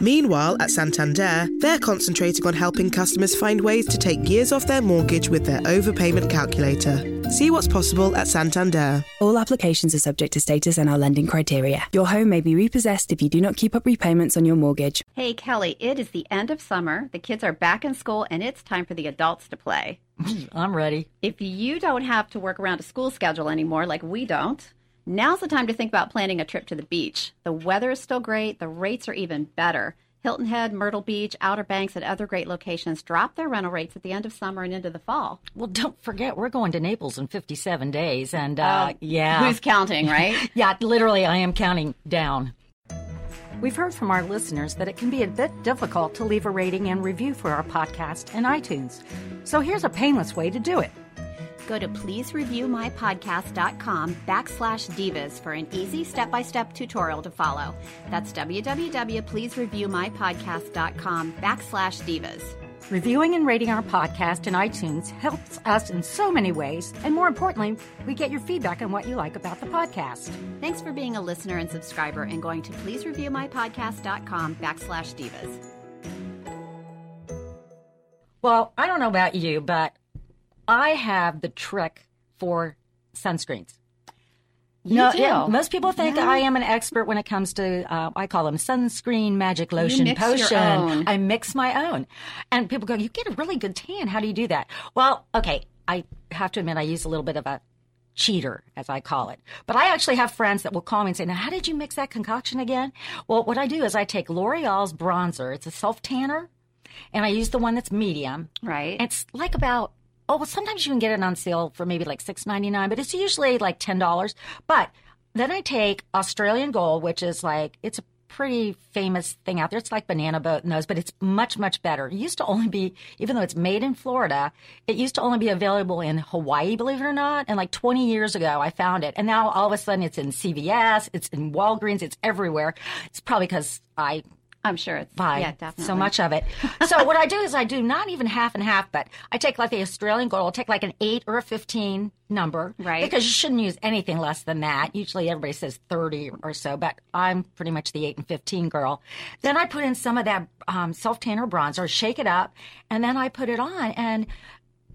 Meanwhile, at Santander, they're concentrating on helping customers find ways to take years off their mortgage with their overpayment calculator. See what's possible at Santander. All applications are subject to status and our lending criteria. Your home may be repossessed if you do not keep up repayments on your mortgage. Hey, Kelly, it is the end of summer. The kids are back in school, and it's time for the adults to play. I'm ready. If you don't have to work around a school schedule anymore, like we don't, now's the time to think about planning a trip to the beach. The weather is still great, the rates are even better. Hilton Head, Myrtle Beach, Outer Banks, and other great locations drop their rental rates at the end of summer and into the fall. Well, don't forget, we're going to Naples in 57 days. And uh, Oh, yeah. Who's counting, right? yeah, literally, I am counting down. We've heard from our listeners that it can be a bit difficult to leave a rating and review for our podcast in iTunes. So here's a painless way to do it. Go to pleasereviewmypodcast.com backslash divas for an easy step-by-step tutorial to follow. That's www.pleasereviewmypodcast.com backslash divas. Reviewing and rating our podcast in iTunes helps us in so many ways, and more importantly, we get your feedback on what you like about the podcast. Thanks for being a listener and subscriber and going to pleasereviewmypodcast.com backslash divas. Well, I don't know about you, but I have the trick for sunscreens. You no, do? yeah, most people think Yeah. I am an expert when it comes to, uh, I call them sunscreen magic lotion potion. I mix my own. And people go, you get a really good tan. How do you do that? Well, okay, I have to admit I use a little bit of a cheater, as I call it. But I actually have friends that will call me and say, now, how did you mix that concoction again? Well, what I do is I take L'Oreal's bronzer. It's a self tanner. And I use the one that's medium. Right. It's like about oh, well, sometimes you can get it on sale for maybe like six ninety nine, but it's usually like ten dollars. But then I take Australian Gold, which is like it's a pretty famous thing out there. It's like banana boat and those, but it's much much better. It used to only be, even though it's made in Florida, it used to only be available in Hawaii, believe it or not. And like twenty years ago, I found it, and now all of a sudden it's in CVS, it's in Walgreens, it's everywhere. It's probably because I I'm sure it's buy yeah, definitely. so much of it. So what I do is I do not even half and half, but I take like the Australian gold. I'll take like an eight or a fifteen number, Right. Because you shouldn't use anything less than that. Usually everybody says thirty or so, but I'm pretty much the eight and fifteen girl. Then I put in some of that um, self tanner bronzer, shake it up, and then I put it on, and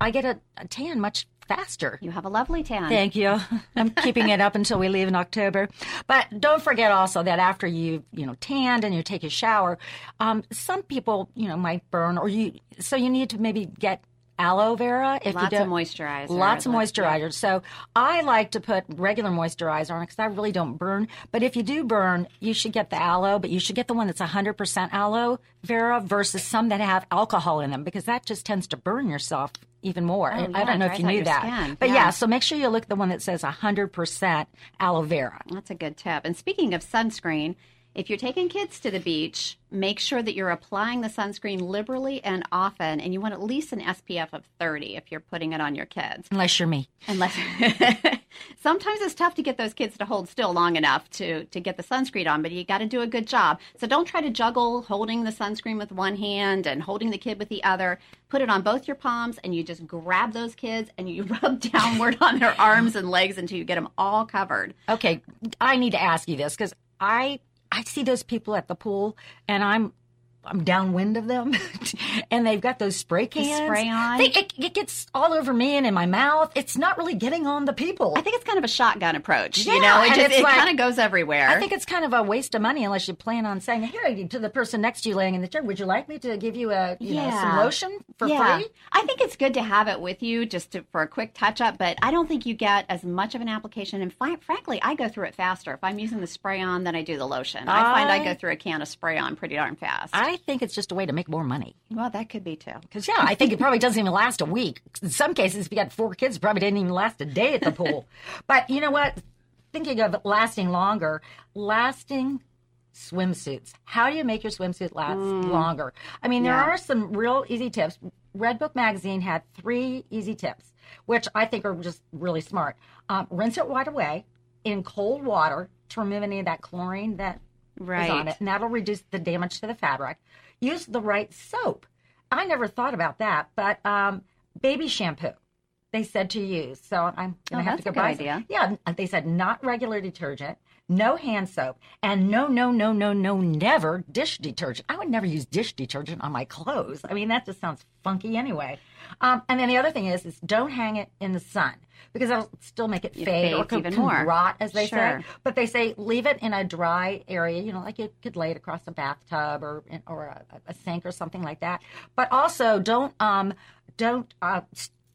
I get a, a tan much faster. You have a lovely tan. Thank you. I'm keeping it up until we leave in October. But don't forget also that after you, you know, tanned and you take a shower, um, some people, you know, might burn or you, so you need to maybe get aloe vera if Lots you of don't. moisturizer. Lots of yeah. moisturizer. So I like to put regular moisturizer on because I really don't burn. But if you do burn, you should get the aloe, but you should get the one that's 100% aloe vera versus some that have alcohol in them because that just tends to burn yourself even more. Oh, I don't know if you knew that. But Yeah. yeah, so make sure you look at the one that says 100% aloe vera. That's a good tip. And speaking of sunscreen, if you're taking kids to the beach, make sure that you're applying the sunscreen liberally and often, and you want at least an SPF of 30 if you're putting it on your kids. Unless you're me. Unless sometimes it's tough to get those kids to hold still long enough to to get the sunscreen on, but you got to do a good job. So don't try to juggle holding the sunscreen with one hand and holding the kid with the other. Put it on both your palms and you just grab those kids and you rub downward on their arms and legs until you get them all covered. Okay, I need to ask you this because I I see those people at the pool and I'm I'm downwind of them, and they've got those spray cans. spray on? They, it, it gets all over me and in my mouth. It's not really getting on the people. I think it's kind of a shotgun approach. Yeah, you know, it just it like- kind of goes everywhere. I think it's kind of a waste of money unless you plan on saying, "Here, to the person next to you laying in the chair, would you like me to give you a you know some lotion for yeah. free?" I think it's good to have it with you just to, for a quick touch up, but I don't think you get as much of an application. And fi- frankly, I go through it faster if I'm using the spray on than I do the lotion. I find I I- go through a can of spray on pretty darn fast. I think it's just a way to make more money. well, that could be too. Because yeah, I think it probably doesn't even last a week. In some cases, if you got four kids, it probably didn't even last a day at the pool. but you know what? Thinking of lasting longer, lasting swimsuits. How do you make your swimsuit last longer? I mean, there Yeah. are some real easy tips. Redbook magazine had three easy tips, which I think are just really smart. Um, rinse it right away in cold water to remove any of that chlorine that Right. on it, and that'll reduce the damage to the fabric. Use the right soap. I never thought about that, but um, baby shampoo. They said to use, so I'm gonna Oh, have to a go good buy some. idea. Yeah, they said not regular detergent, no hand soap, and no, no, no, no, no, never dish detergent. I would never use dish detergent on my clothes. I mean, that just sounds funky anyway. Um, and then the other thing is, is don't hang it in the sun because that'll still make it fade or even more. rot, as they Sure. say. But they say leave it in a dry area. You know, like you could lay it across a bathtub or or a, a sink or something like that. But also don't um don't uh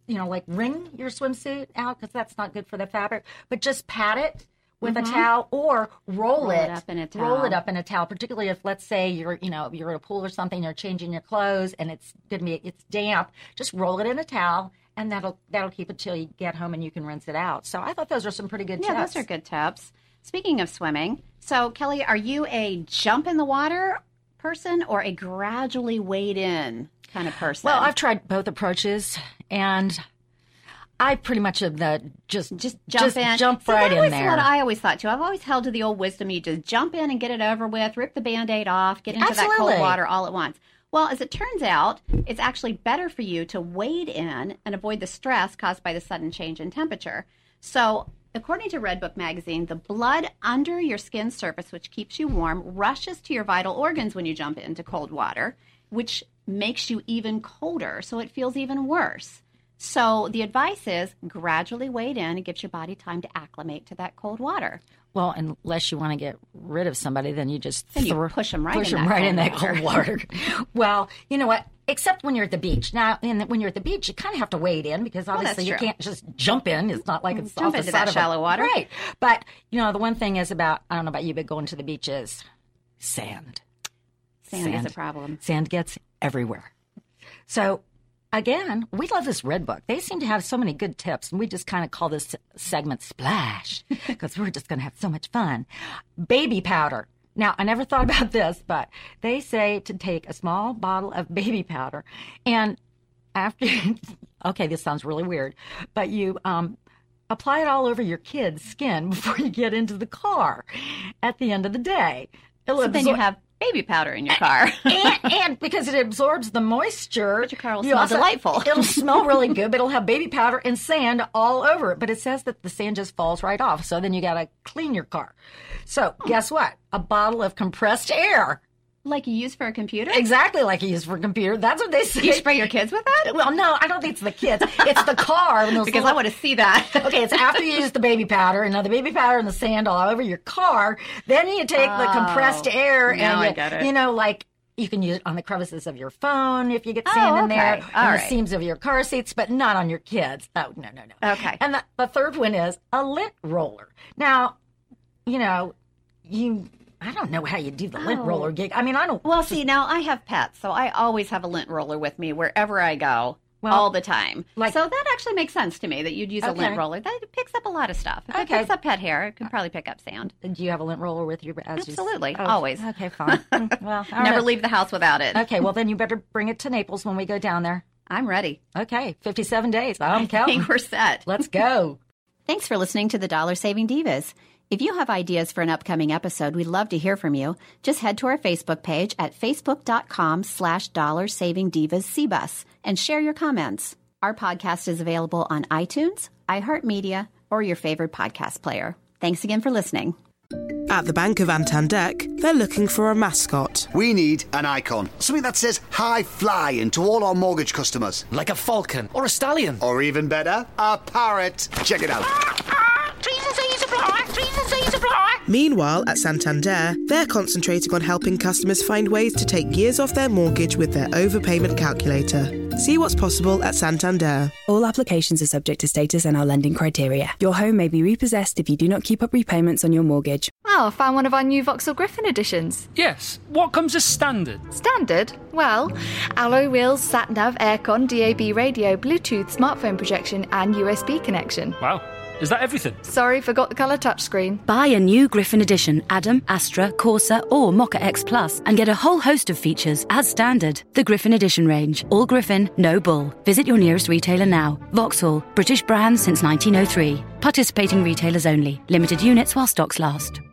you know like wring your swimsuit out because that's not good for the fabric. But just pat it with a towel or roll, Mm-hmm. Roll it up in a Roll it towel. up in a towel. Particularly if let's say you're you know you're at a pool or something, you're changing your clothes and it's gonna be it's damp. Just roll it in a towel. And that'll that'll keep it till you get home and you can rinse it out. So I thought those are some pretty good Yeah, tips. those are good tips. Speaking of swimming, so Kelly, are you a jump in the water person or a gradually wade in kind of person? Well, I've tried both approaches, and I pretty much am the just just jump in, jump right that in there. What I always thought too. I've always held to the old wisdom: you just jump in and get it over with, rip the band-aid off, get into that Absolutely. cold water all at once. Well, as it turns out, it's actually better for you to wade in and avoid the stress caused by the sudden change in temperature. So, according to Redbook magazine, the blood under your skin surface, which keeps you warm, rushes to your vital organs when you jump into cold water, which makes you even colder. So, it feels even worse. So, the advice is gradually wade in. It gives your body time to acclimate to that cold water. well, unless you want to get rid of somebody, then you just Then you push 'em right push them that right in that cold water. well, you know what? Except when you're at the beach. Now, in the, when you're at the beach, you kind of have to wade in because obviously you can't just jump in. It's not like mm, it's Jump off into that of a- shallow water. right? But you know, the one thing is about I don't know about you, but going to the beach is sand. Sand, is a problem. Sand gets everywhere. So, again, we love this Redbook. They seem to have so many good tips, and we just kind of call this segment Splash because we're just going to have so much fun. Baby powder. Now, I never thought about this, but they say to take a small bottle of baby powder and after, okay, this sounds really weird, but you, um, apply it all over your kid's skin before you get into the car at the end of the day. It'll So then you have baby powder in your car. and, and because it absorbs the moisture, But your car will you smell delightful. It'll smell really good, but it'll have baby powder and sand all over it. But it says that the sand just falls right off. So then you got to clean your car. So guess what? A bottle of compressed air, like you use for a computer? exactly like you use for a computer. That's what they say. You spray your kids with that? well, no, I don't think it's the kids. It's the car. Because I want to see that. Okay, it's after you use the baby powder, and now the baby powder and the sand all over your car. Then you take the oh. compressed air and you, you know, like you can use it on the crevices of your phone if you get Oh, sand in there, okay. All and the seams of your car seats, but not on your kids. Oh no, no, no. Okay. And the, the third one is a lint roller. Now, you know, you. I don't know how you do the lint Oh. roller gig. I mean, I don't. Well, see, now I have pets, so I always have a lint roller with me wherever I go. Well, all the time. like- so that actually makes sense to me that you'd use a lint roller. That picks up a lot of stuff. If it Okay. picks up pet hair, it can uh, probably pick up sand. Do you have a lint roller with you? As you- Absolutely. Oh, Always. Okay, fine. Mm, well, all Never right. leave the house without it. Okay, well then you better bring it to Naples when we go down there. I'm ready. Okay, 57 days. I'm I counting. think we're set. Let's go. Thanks for listening to the Dollar Saving Divas. If you have ideas for an upcoming episode, we'd love to hear from you. Just head to our Facebook page at facebook.com slash dollar saving divas cbus and share your comments. Our podcast is available on iTunes, iHeartMedia, or your favorite podcast player. Thanks again for listening. At the Bank of Antandek, they're looking for a mascot. We need an icon. Something that says high flying to all our mortgage customers. Like a falcon or a stallion. Or even better, a parrot. Check it out. Meanwhile, at Santander, they're concentrating on helping customers find ways to take years off their mortgage with their overpayment calculator. See what's possible at Santander. All applications are subject to status and our lending criteria. Your home may be repossessed if you do not keep up repayments on your mortgage. Oh, I found one of our new Vauxhall Griffin editions. Yes. What comes as standard? Standard? Well, alloy wheels, sat nav, aircon, DAB radio, Bluetooth, smartphone projection, and USB connection. Wow. Is that everything? Sorry, forgot the colour touchscreen. Buy a new Griffin Edition, Adam, Astra, Corsa, or Mokka X Plus, and get a whole host of features as standard. The Griffin Edition range. All Griffin, no bull. Visit your nearest retailer now. Vauxhall, British brand since 1903. Participating retailers only. Limited units while stocks last.